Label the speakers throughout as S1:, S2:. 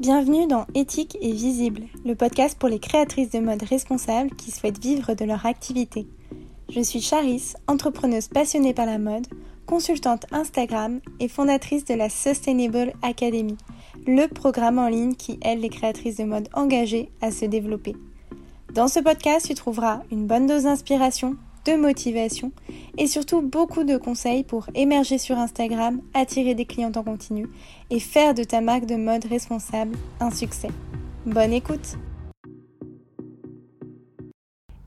S1: Bienvenue dans Éthique et Visible, le podcast pour les créatrices de mode responsables qui souhaitent vivre de leur activité. Je suis Charis, entrepreneuse passionnée par la mode, consultante Instagram et fondatrice de la Sustainable Academy, le programme en ligne qui aide les créatrices de mode engagées à se développer. Dans ce podcast, tu trouveras une bonne dose d'inspiration, de motivation et surtout beaucoup de conseils pour émerger sur Instagram, attirer des clients en continu et faire de ta marque de mode responsable un succès. Bonne écoute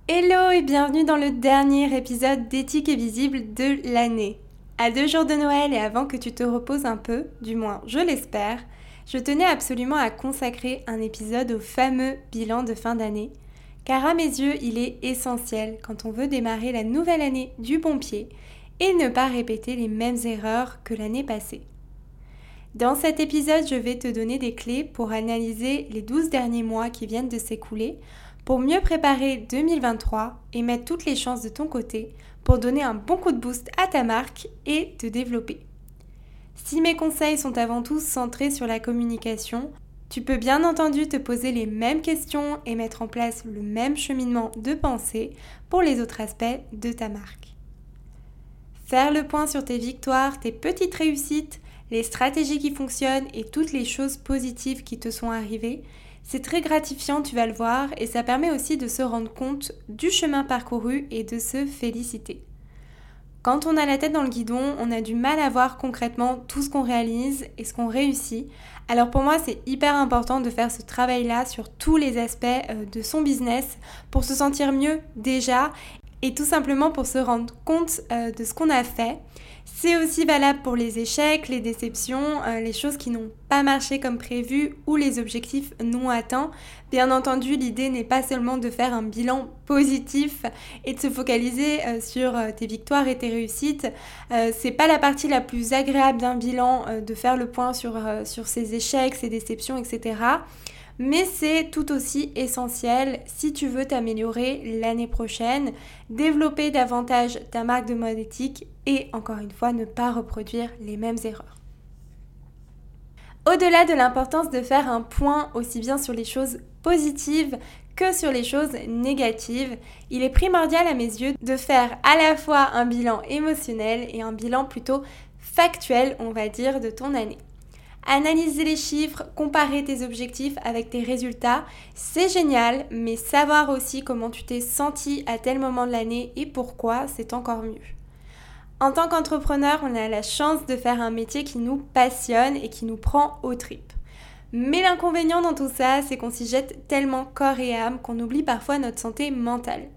S1: Hello et bienvenue dans le dernier épisode d'Éthique et Visible de l'année. À deux jours de Noël et avant que tu te reposes un peu, du moins je l'espère, je tenais absolument à consacrer un épisode au fameux bilan de fin d'année car à mes yeux, il est essentiel quand on veut démarrer la nouvelle année du bon pied et ne pas répéter les mêmes erreurs que l'année passée. Dans cet épisode, je vais te donner des clés pour analyser les 12 derniers mois qui viennent de s'écouler, pour mieux préparer 2023 et mettre toutes les chances de ton côté pour donner un bon coup de boost à ta marque et te développer. Si mes conseils sont avant tout centrés sur la communication, tu peux bien entendu te poser les mêmes questions et mettre en place le même cheminement de pensée pour les autres aspects de ta marque. Faire le point sur tes victoires, tes petites réussites, les stratégies qui fonctionnent et toutes les choses positives qui te sont arrivées, c'est très gratifiant, tu vas le voir, et ça permet aussi de se rendre compte du chemin parcouru et de se féliciter. Quand on a la tête dans le guidon, on a du mal à voir concrètement tout ce qu'on réalise et ce qu'on réussit. Alors pour moi, c'est hyper important de faire ce travail-là sur tous les aspects euh, de son business pour se sentir mieux déjà et tout simplement pour se rendre compte euh, de ce qu'on a fait c'est aussi valable pour les échecs, les déceptions, euh, les choses qui n'ont pas marché comme prévu ou les objectifs non atteints. Bien entendu, l'idée n'est pas seulement de faire un bilan positif et de se focaliser euh, sur tes victoires et tes réussites. c'est pas la partie la plus agréable d'un bilan de faire le point sur, sur ses échecs, ses déceptions, etc mais c'est tout aussi essentiel si tu veux t'améliorer l'année prochaine, développer davantage ta marque de mode et encore une fois ne pas reproduire les mêmes erreurs. Au-delà de l'importance de faire un point aussi bien sur les choses positives que sur les choses négatives, il est primordial à mes yeux de faire à la fois un bilan émotionnel et un bilan plutôt factuel, on va dire, de ton année. Analyser les chiffres, comparer tes objectifs avec tes résultats, c'est génial, mais savoir aussi comment tu t'es senti à tel moment de l'année et pourquoi, c'est encore mieux. En tant qu'entrepreneur, on a la chance de faire un métier qui nous passionne et qui nous prend aux tripes. Mais l'inconvénient dans tout ça, c'est qu'on s'y jette tellement corps et âme qu'on oublie parfois notre santé mentale.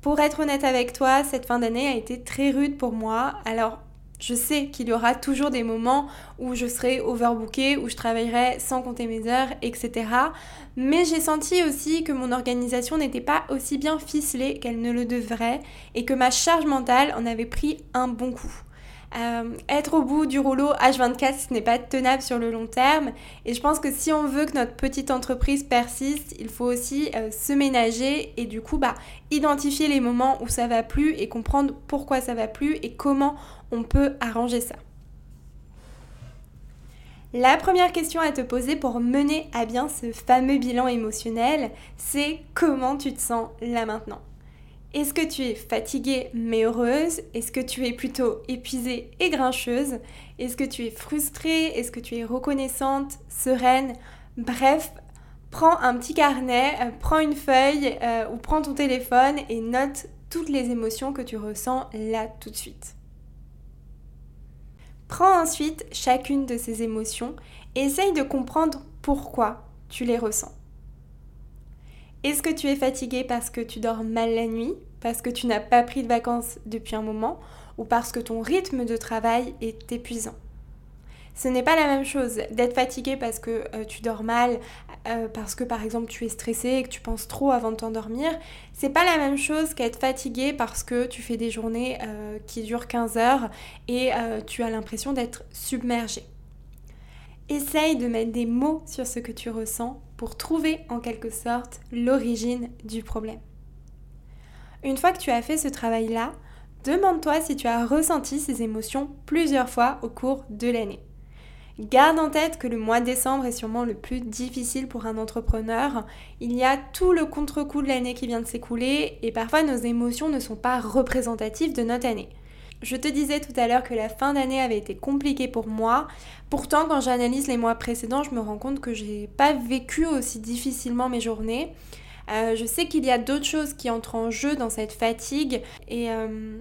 S1: Pour être honnête avec toi, cette fin d'année a été très rude pour moi. Alors je sais qu'il y aura toujours des moments où je serai overbookée, où je travaillerai sans compter mes heures, etc. Mais j'ai senti aussi que mon organisation n'était pas aussi bien ficelée qu'elle ne le devrait et que ma charge mentale en avait pris un bon coup. Euh, être au bout du rouleau H24, ce n'est pas tenable sur le long terme. Et je pense que si on veut que notre petite entreprise persiste, il faut aussi euh, se ménager et du coup, bah, identifier les moments où ça va plus et comprendre pourquoi ça va plus et comment on peut arranger ça. La première question à te poser pour mener à bien ce fameux bilan émotionnel, c'est comment tu te sens là maintenant? Est-ce que tu es fatiguée mais heureuse? Est-ce que tu es plutôt épuisée et grincheuse? Est-ce que tu es frustrée? Est-ce que tu es reconnaissante, sereine? Bref, prends un petit carnet, euh, prends une feuille euh, ou prends ton téléphone et note toutes les émotions que tu ressens là tout de suite. Prends ensuite chacune de ces émotions et essaye de comprendre pourquoi tu les ressens. Est-ce que tu es fatigué parce que tu dors mal la nuit, parce que tu n'as pas pris de vacances depuis un moment ou parce que ton rythme de travail est épuisant? Ce n'est pas la même chose d'être fatigué parce que euh, tu dors mal, euh, parce que par exemple tu es stressé et que tu penses trop avant de t'endormir. C'est pas la même chose qu'être fatigué parce que tu fais des journées euh, qui durent 15 heures et tu as l'impression d'être submergé. Essaye de mettre des mots sur ce que tu ressens pour trouver en quelque sorte l'origine du problème. Une fois que tu as fait ce travail-là, demande-toi si tu as ressenti ces émotions plusieurs fois au cours de l'année. Garde en tête que le mois de décembre est sûrement le plus difficile pour un entrepreneur. Il y a tout le contre-coup de l'année qui vient de s'écouler et parfois nos émotions ne sont pas représentatives de notre année. Je te disais tout à l'heure que la fin d'année avait été compliquée pour moi. Pourtant, quand j'analyse les mois précédents, je me rends compte que j'ai pas vécu aussi difficilement mes journées. Euh, je sais qu'il y a d'autres choses qui entrent en jeu dans cette fatigue et euh,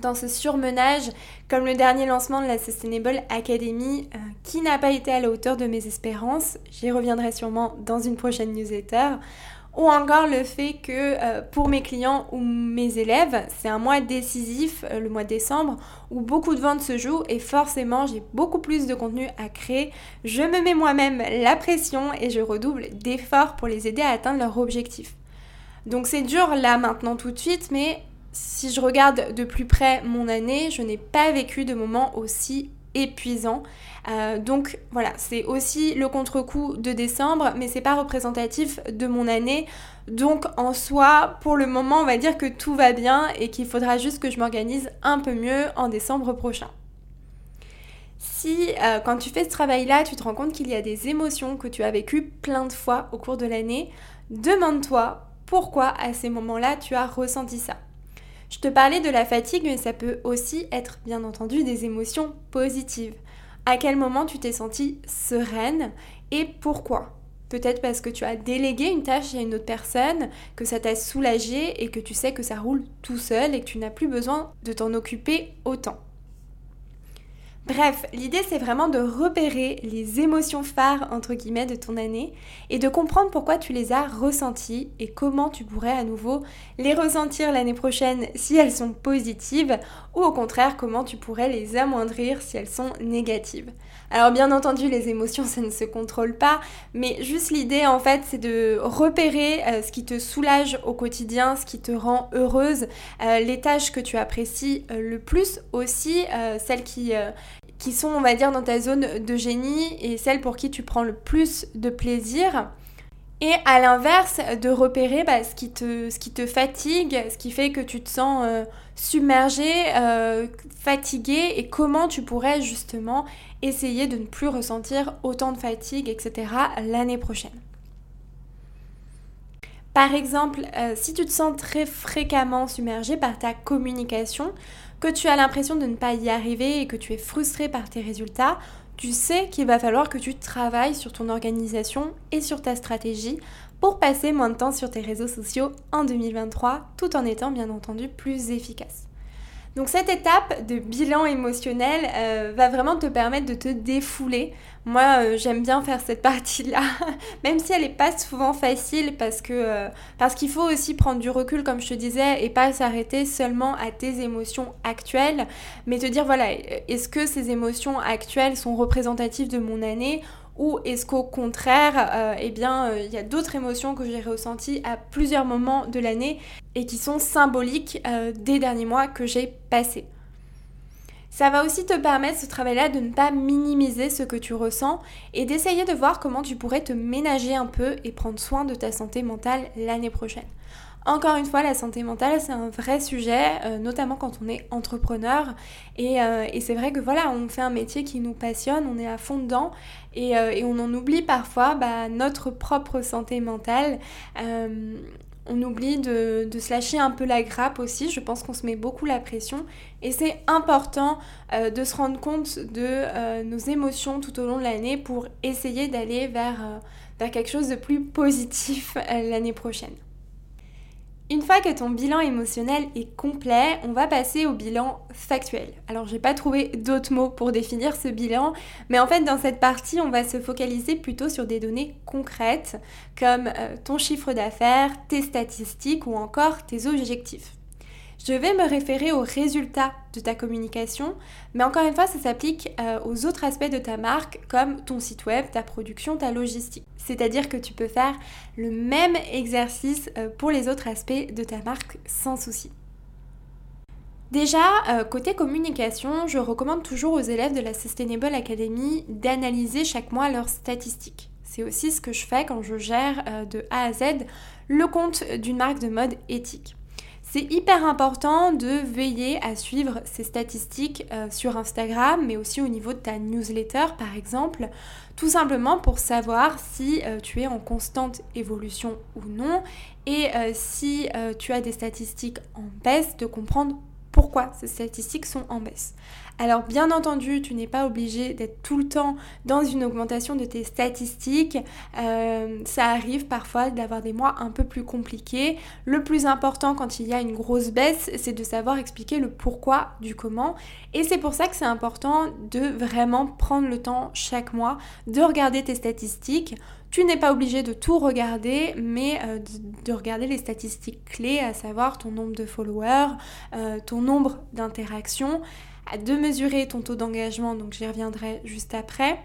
S1: dans ce surmenage, comme le dernier lancement de la Sustainable Academy, euh, qui n'a pas été à la hauteur de mes espérances. J'y reviendrai sûrement dans une prochaine newsletter. Ou encore le fait que euh, pour mes clients ou mes élèves, c'est un mois décisif, euh, le mois de décembre, où beaucoup de ventes se jouent et forcément j'ai beaucoup plus de contenu à créer. Je me mets moi-même la pression et je redouble d'efforts pour les aider à atteindre leur objectif. Donc c'est dur là maintenant tout de suite, mais si je regarde de plus près mon année, je n'ai pas vécu de moments aussi épuisants. Euh, donc voilà, c'est aussi le contre-coup de décembre, mais c'est pas représentatif de mon année. Donc en soi, pour le moment, on va dire que tout va bien et qu'il faudra juste que je m'organise un peu mieux en décembre prochain. Si euh, quand tu fais ce travail-là, tu te rends compte qu'il y a des émotions que tu as vécues plein de fois au cours de l'année, demande-toi pourquoi à ces moments-là tu as ressenti ça. Je te parlais de la fatigue, mais ça peut aussi être bien entendu des émotions positives. À quel moment tu t'es sentie sereine et pourquoi? Peut-être parce que tu as délégué une tâche à une autre personne, que ça t'a soulagé et que tu sais que ça roule tout seul et que tu n'as plus besoin de t'en occuper autant. Bref, l'idée c'est vraiment de repérer les émotions phares entre guillemets de ton année et de comprendre pourquoi tu les as ressenties et comment tu pourrais à nouveau les ressentir l'année prochaine si elles sont positives ou au contraire comment tu pourrais les amoindrir si elles sont négatives. Alors bien entendu les émotions ça ne se contrôle pas mais juste l'idée en fait c'est de repérer euh, ce qui te soulage au quotidien, ce qui te rend heureuse, euh, les tâches que tu apprécies euh, le plus aussi, celles qui qui sont, on va dire, dans ta zone de génie et celles pour qui tu prends le plus de plaisir. Et à l'inverse, de repérer bah, ce, qui te, ce qui te fatigue, ce qui fait que tu te sens euh, submergé, euh, fatigué, et comment tu pourrais justement essayer de ne plus ressentir autant de fatigue, etc. l'année prochaine. Par exemple, euh, si tu te sens très fréquemment submergé par ta communication, que tu as l'impression de ne pas y arriver et que tu es frustré par tes résultats, tu sais qu'il va falloir que tu travailles sur ton organisation et sur ta stratégie pour passer moins de temps sur tes réseaux sociaux en 2023 tout en étant bien entendu plus efficace. Donc cette étape de bilan émotionnel euh, va vraiment te permettre de te défouler. Moi, euh, j'aime bien faire cette partie-là, même si elle n'est pas souvent facile parce que euh, parce qu'il faut aussi prendre du recul, comme je te disais, et pas s'arrêter seulement à tes émotions actuelles, mais te dire voilà, est-ce que ces émotions actuelles sont représentatives de mon année ou est-ce qu'au contraire, euh, eh bien, euh, il y a d'autres émotions que j'ai ressenties à plusieurs moments de l'année et qui sont symboliques euh, des derniers mois que j'ai passés. Ça va aussi te permettre ce travail-là de ne pas minimiser ce que tu ressens et d'essayer de voir comment tu pourrais te ménager un peu et prendre soin de ta santé mentale l'année prochaine. Encore une fois, la santé mentale, c'est un vrai sujet, euh, notamment quand on est entrepreneur. Euh, et, c'est vrai que voilà, on fait un métier qui nous passionne, on est à fond dedans et, euh, on en oublie parfois bah, notre propre santé mentale. on oublie de, se lâcher un peu la grappe aussi. Je pense qu'on se met beaucoup la pression. Et c'est important de se rendre compte de nos émotions tout au long de l'année pour essayer d'aller vers quelque chose de plus positif l'année prochaine. Une fois que ton bilan émotionnel est complet, on va passer au bilan factuel. Alors j'ai pas trouvé d'autres mots pour définir ce bilan, mais en fait dans cette partie on va se focaliser plutôt sur des données concrètes comme euh, ton chiffre d'affaires, tes statistiques ou encore tes objectifs. Je vais me référer aux résultats de ta communication, mais encore une fois, ça s'applique euh, aux autres aspects de ta marque, comme ton site web, ta production, ta logistique. C'est-à-dire que tu peux faire le même exercice euh, pour les autres aspects de ta marque sans souci. Déjà, euh, côté communication, je recommande toujours aux élèves de la Sustainable Academy d'analyser chaque mois leurs statistiques. C'est aussi ce que je fais quand je gère de A à Z le compte d'une marque de mode éthique. C'est hyper important de veiller à suivre ces statistiques euh, sur Instagram, mais aussi au niveau de ta newsletter par exemple, tout simplement pour savoir si euh, tu es en constante évolution ou non, et euh, si tu as des statistiques en baisse, de comprendre pourquoi ces statistiques sont en baisse. Alors bien entendu, tu n'es pas obligé d'être tout le temps dans une augmentation de tes statistiques. Euh, ça arrive parfois d'avoir des mois un peu plus compliqués. Le plus important quand il y a une grosse baisse, c'est de savoir expliquer le pourquoi du comment. Et c'est pour ça que c'est important de vraiment prendre le temps chaque mois de regarder tes statistiques. Tu n'es pas obligé de tout regarder, mais euh, de, regarder les statistiques clés, à savoir ton nombre de followers, euh, ton nombre d'interactions de mesurer ton taux d'engagement, donc j'y reviendrai juste après,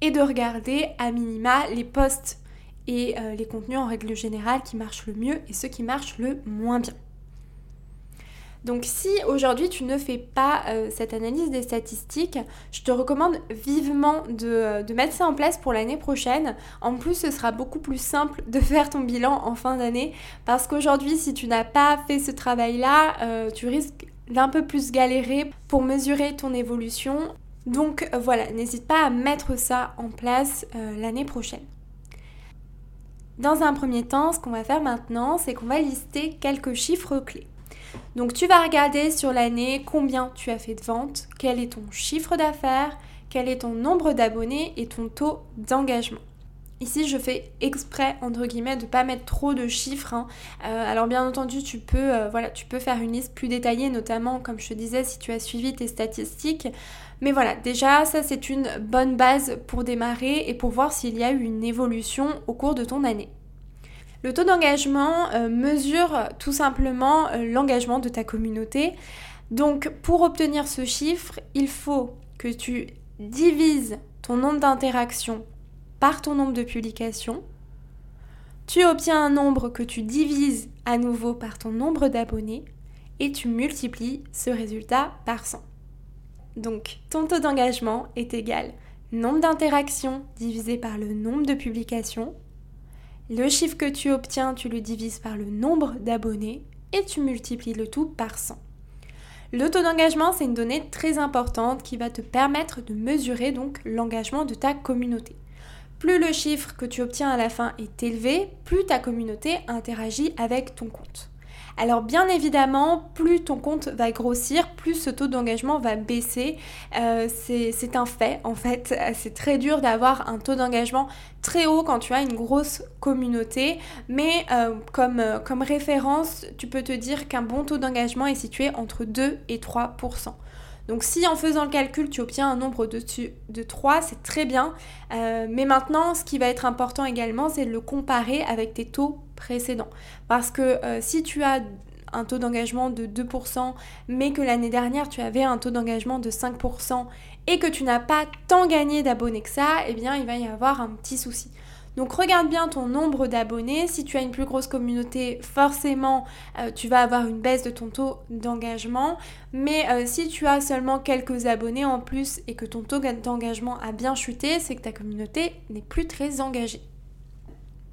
S1: et de regarder à minima les posts et euh, les contenus en règle générale qui marchent le mieux et ceux qui marchent le moins bien. Donc si aujourd'hui tu ne fais pas euh, cette analyse des statistiques, je te recommande vivement de, euh, de mettre ça en place pour l'année prochaine. En plus, ce sera beaucoup plus simple de faire ton bilan en fin d'année parce qu'aujourd'hui, si tu n'as pas fait ce travail-là, tu risques d'un peu plus galérer pour mesurer ton évolution. Donc euh, voilà, n'hésite pas à mettre ça en place euh, l'année prochaine. Dans un premier temps, ce qu'on va faire maintenant, c'est qu'on va lister quelques chiffres clés. Donc tu vas regarder sur l'année combien tu as fait de ventes, quel est ton chiffre d'affaires, quel est ton nombre d'abonnés et ton taux d'engagement. Ici, je fais exprès, entre guillemets, de ne pas mettre trop de chiffres. Hein. Euh, alors, bien entendu, tu peux, euh, voilà, tu peux faire une liste plus détaillée, notamment, comme je te disais, si tu as suivi tes statistiques. Mais voilà, déjà, ça, c'est une bonne base pour démarrer et pour voir s'il y a eu une évolution au cours de ton année. Le taux d'engagement euh, mesure tout simplement l'engagement de ta communauté. Donc, pour obtenir ce chiffre, il faut que tu divises ton nombre d'interactions par ton nombre de publications. Tu obtiens un nombre que tu divises à nouveau par ton nombre d'abonnés et tu multiplies ce résultat par 100. Donc ton taux d'engagement est égal nombre d'interactions divisé par le nombre de publications. Le chiffre que tu obtiens, tu le divises par le nombre d'abonnés et tu multiplies le tout par 100. Le taux d'engagement, c'est une donnée très importante qui va te permettre de mesurer donc l'engagement de ta communauté. Plus le chiffre que tu obtiens à la fin est élevé, plus ta communauté interagit avec ton compte. Alors bien évidemment, plus ton compte va grossir, plus ce taux d'engagement va baisser. Euh, c'est un fait en fait. C'est très dur d'avoir un taux d'engagement très haut quand tu as une grosse communauté. Mais euh, comme, euh, comme référence, tu peux te dire qu'un bon taux d'engagement est situé entre 2 et 3 donc si en faisant le calcul, tu obtiens un nombre au-dessus de 3, c'est très bien. Euh, mais maintenant, ce qui va être important également, c'est de le comparer avec tes taux précédents. Parce que euh, si tu as un taux d'engagement de 2%, mais que l'année dernière, tu avais un taux d'engagement de 5% et que tu n'as pas tant gagné d'abonnés que ça, eh bien, il va y avoir un petit souci. Donc regarde bien ton nombre d'abonnés. Si tu as une plus grosse communauté, forcément, euh, tu vas avoir une baisse de ton taux d'engagement. Mais euh, si tu as seulement quelques abonnés en plus et que ton taux d'engagement a bien chuté, c'est que ta communauté n'est plus très engagée.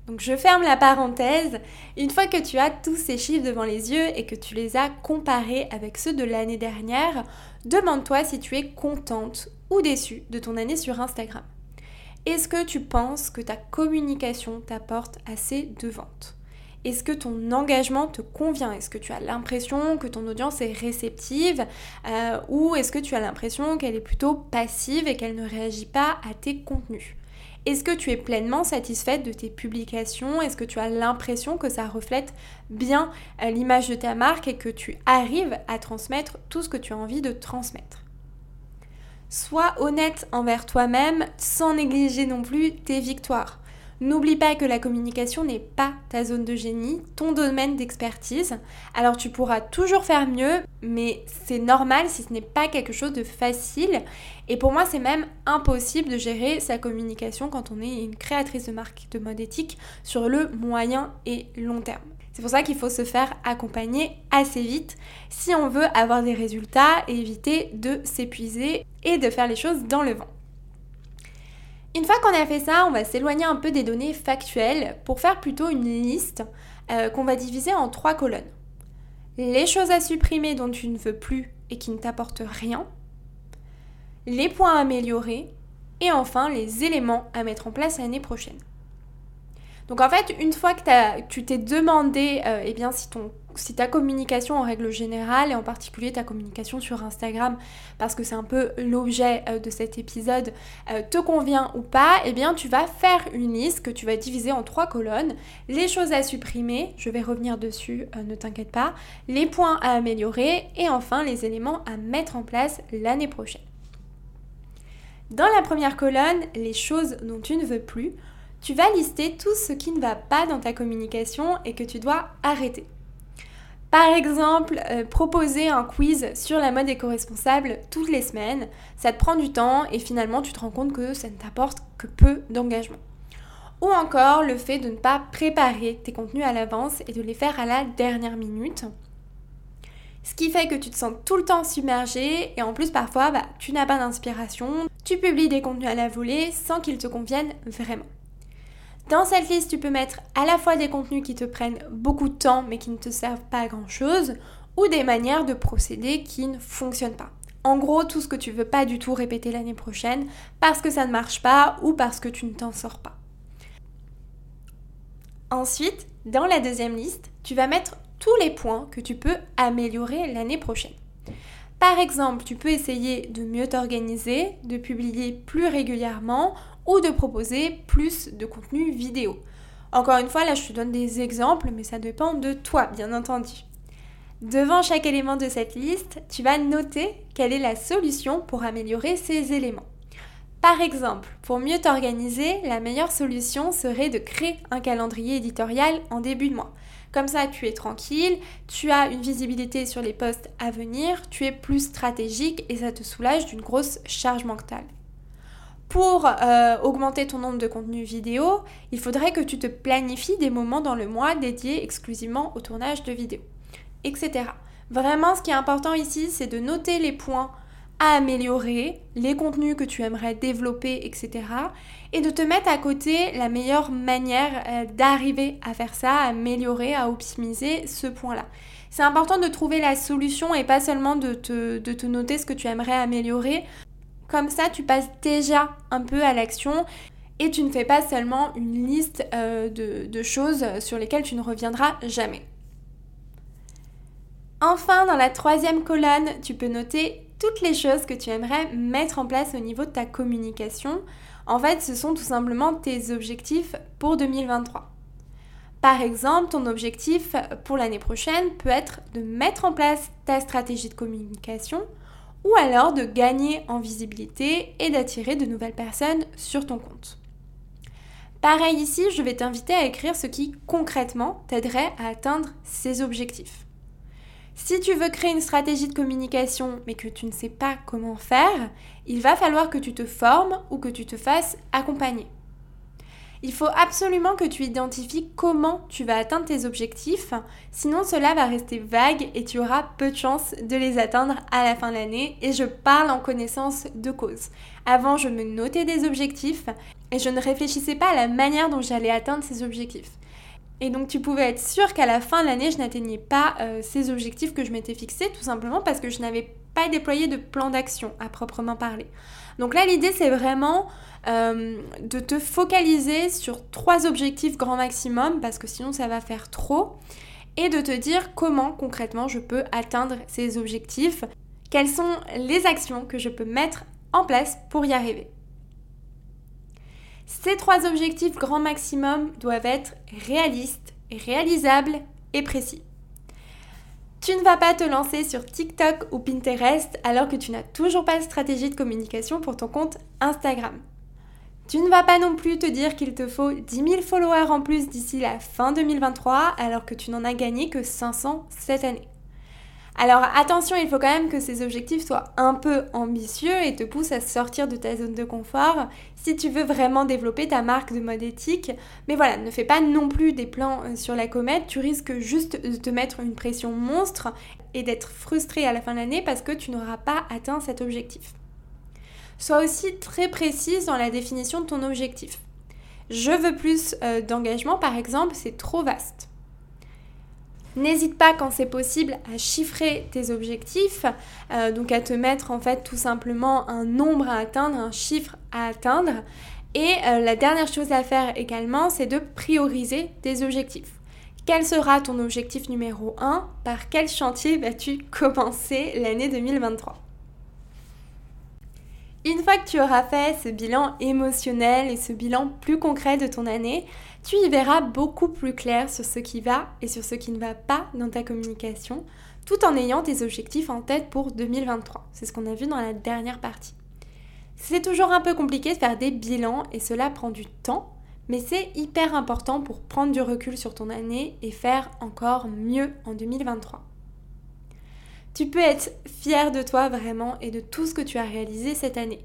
S1: Donc je ferme la parenthèse. Une fois que tu as tous ces chiffres devant les yeux et que tu les as comparés avec ceux de l'année dernière, demande-toi si tu es contente ou déçue de ton année sur Instagram. Est-ce que tu penses que ta communication t'apporte assez de ventes? Est-ce que ton engagement te convient? Est-ce que tu as l'impression que ton audience est réceptive euh, ou est-ce que tu as l'impression qu'elle est plutôt passive et qu'elle ne réagit pas à tes contenus? Est-ce que tu es pleinement satisfaite de tes publications? Est-ce que tu as l'impression que ça reflète bien euh, l'image de ta marque et que tu arrives à transmettre tout ce que tu as envie de transmettre? Sois honnête envers toi-même sans négliger non plus tes victoires. N'oublie pas que la communication n'est pas ta zone de génie, ton domaine d'expertise. Alors tu pourras toujours faire mieux, mais c'est normal si ce n'est pas quelque chose de facile. Et pour moi, c'est même impossible de gérer sa communication quand on est une créatrice de marque de mode éthique sur le moyen et long terme. C'est pour ça qu'il faut se faire accompagner assez vite si on veut avoir des résultats et éviter de s'épuiser et de faire les choses dans le vent. Une fois qu'on a fait ça, on va s'éloigner un peu des données factuelles pour faire plutôt une liste euh, qu'on va diviser en trois colonnes. les choses à supprimer dont tu ne veux plus et qui ne t'apportent rien, les points à améliorer et enfin les éléments à mettre en place l'année prochaine. Donc en fait, une fois que tu t'es demandé euh, eh bien, si, ta communication en règle générale, et en particulier ta communication sur Instagram, parce que c'est un peu l'objet euh, de cet épisode, euh, te convient ou pas, eh bien tu vas faire une liste que tu vas diviser en trois colonnes. Les choses à supprimer, je vais revenir dessus, ne t'inquiète pas, les points à améliorer et enfin les éléments à mettre en place l'année prochaine. Dans la première colonne, les choses dont tu ne veux plus, tu vas lister tout ce qui ne va pas dans ta communication et que tu dois arrêter. Par exemple, euh, proposer un quiz sur la mode éco-responsable toutes les semaines, ça te prend du temps et finalement tu te rends compte que ça ne t'apporte que peu d'engagement. Ou encore le fait de ne pas préparer tes contenus à l'avance et de les faire à la dernière minute. Ce qui fait que tu te sens tout le temps submergé et en plus parfois bah, tu n'as pas d'inspiration, tu publies des contenus à la volée sans qu'ils te conviennent vraiment. Dans cette liste, tu peux mettre à la fois des contenus qui te prennent beaucoup de temps mais qui ne te servent pas à grand chose ou des manières de procéder qui ne fonctionnent pas. En gros, tout ce que tu veux pas du tout répéter l'année prochaine parce que ça ne marche pas ou parce que tu ne t'en sors pas. Ensuite, dans la deuxième liste, tu vas mettre tous les points que tu peux améliorer l'année prochaine. Par exemple, tu peux essayer de mieux t'organiser, de publier plus régulièrement ou de proposer plus de contenu vidéo. Encore une fois, là je te donne des exemples, mais ça dépend de toi, bien entendu. Devant chaque élément de cette liste, tu vas noter quelle est la solution pour améliorer ces éléments. Par exemple, pour mieux t'organiser, la meilleure solution serait de créer un calendrier éditorial en début de mois. Comme ça, tu es tranquille, tu as une visibilité sur les postes à venir, tu es plus stratégique et ça te soulage d'une grosse charge mentale. Pour euh, augmenter ton nombre de contenus vidéo, il faudrait que tu te planifies des moments dans le mois dédiés exclusivement au tournage de vidéos, etc. Vraiment, ce qui est important ici, c'est de noter les points à améliorer, les contenus que tu aimerais développer, etc. Et de te mettre à côté la meilleure manière euh, d'arriver à faire ça, à améliorer, à optimiser ce point-là. C'est important de trouver la solution et pas seulement de te, de te noter ce que tu aimerais améliorer. Comme ça, tu passes déjà un peu à l'action et tu ne fais pas seulement une liste euh, de, choses sur lesquelles tu ne reviendras jamais. Enfin, dans la troisième colonne, tu peux noter toutes les choses que tu aimerais mettre en place au niveau de ta communication. En fait, ce sont tout simplement tes objectifs pour 2023. Par exemple, ton objectif pour l'année prochaine peut être de mettre en place ta stratégie de communication ou alors de gagner en visibilité et d'attirer de nouvelles personnes sur ton compte. Pareil ici, je vais t'inviter à écrire ce qui concrètement t'aiderait à atteindre ces objectifs. Si tu veux créer une stratégie de communication mais que tu ne sais pas comment faire, il va falloir que tu te formes ou que tu te fasses accompagner. Il faut absolument que tu identifies comment tu vas atteindre tes objectifs, sinon cela va rester vague et tu auras peu de chances de les atteindre à la fin de l'année et je parle en connaissance de cause. Avant, je me notais des objectifs et je ne réfléchissais pas à la manière dont j'allais atteindre ces objectifs. Et donc tu pouvais être sûr qu'à la fin de l'année, je n'atteignais pas euh, ces objectifs que je m'étais fixés, tout simplement parce que je n'avais pas déployé de plan d'action à proprement parler. Donc là, l'idée, c'est vraiment euh, de te focaliser sur trois objectifs grand maximum, parce que sinon ça va faire trop, et de te dire comment concrètement je peux atteindre ces objectifs, quelles sont les actions que je peux mettre en place pour y arriver? Ces trois objectifs grand maximum doivent être réalistes, réalisables et précis. Tu ne vas pas te lancer sur TikTok ou Pinterest alors que tu n'as toujours pas de stratégie de communication pour ton compte Instagram. Tu ne vas pas non plus te dire qu'il te faut 10 000 followers en plus d'ici la fin 2023 alors que tu n'en as gagné que 500 cette année. Alors attention, il faut quand même que ces objectifs soient un peu ambitieux et te poussent à sortir de ta zone de confort si tu veux vraiment développer ta marque de mode éthique. Mais voilà, ne fais pas non plus des plans euh, sur la comète, tu risques juste de te mettre une pression monstre et d'être frustré à la fin de l'année parce que tu n'auras pas atteint cet objectif. Sois aussi très précise dans la définition de ton objectif. Je veux plus euh, d'engagement, par exemple, c'est trop vaste. N'hésite pas quand c'est possible à chiffrer tes objectifs, euh, donc à te mettre en fait tout simplement un nombre à atteindre, un chiffre à atteindre. Et euh, la dernière chose à faire également, c'est de prioriser tes objectifs. Quel sera ton objectif numéro 1 Par quel chantier vas-tu commencer l'année 2023 Une fois que tu auras fait ce bilan émotionnel et ce bilan plus concret de ton année, tu y verras beaucoup plus clair sur ce qui va et sur ce qui ne va pas dans ta communication, tout en ayant tes objectifs en tête pour 2023. C'est ce qu'on a vu dans la dernière partie. C'est toujours un peu compliqué de faire des bilans et cela prend du temps, mais c'est hyper important pour prendre du recul sur ton année et faire encore mieux en 2023. Tu peux être fier de toi vraiment et de tout ce que tu as réalisé cette année.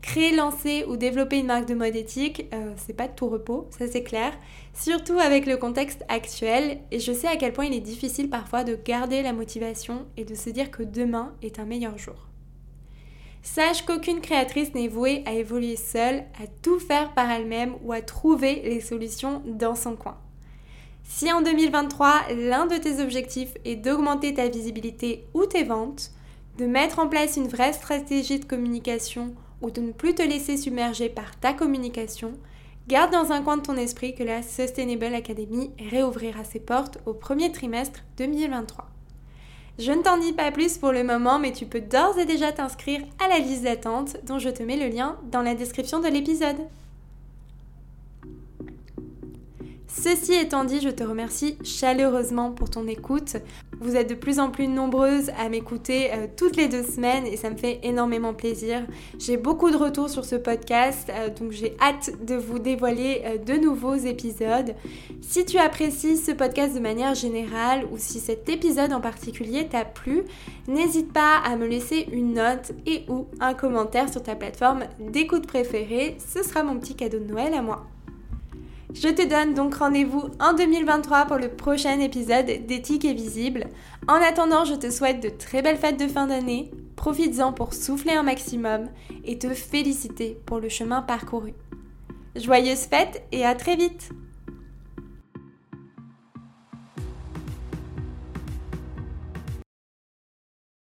S1: Créer, lancer ou développer une marque de mode éthique, euh, c'est pas de tout repos, ça c'est clair. Surtout avec le contexte actuel, et je sais à quel point il est difficile parfois de garder la motivation et de se dire que demain est un meilleur jour. Sache qu'aucune créatrice n'est vouée à évoluer seule, à tout faire par elle-même ou à trouver les solutions dans son coin. Si en 2023, l'un de tes objectifs est d'augmenter ta visibilité ou tes ventes, de mettre en place une vraie stratégie de communication ou de ne plus te laisser submerger par ta communication, garde dans un coin de ton esprit que la Sustainable Academy réouvrira ses portes au premier trimestre 2023. Je ne t'en dis pas plus pour le moment, mais tu peux d'ores et déjà t'inscrire à la liste d'attente dont je te mets le lien dans la description de l'épisode. Ceci étant dit, je te remercie chaleureusement pour ton écoute. Vous êtes de plus en plus nombreuses à m'écouter euh, toutes les deux semaines et ça me fait énormément plaisir. J'ai beaucoup de retours sur ce podcast, euh, donc j'ai hâte de vous dévoiler euh, de nouveaux épisodes. Si tu apprécies ce podcast de manière générale ou si cet épisode en particulier t'a plu, n'hésite pas à me laisser une note et ou un commentaire sur ta plateforme d'écoute préférée. Ce sera mon petit cadeau de Noël à moi. Je te donne donc rendez-vous en 2023 pour le prochain épisode d'Éthique et Visible. En attendant, je te souhaite de très belles fêtes de fin d'année. Profites-en pour souffler un maximum et te féliciter pour le chemin parcouru. Joyeuses fêtes et à très vite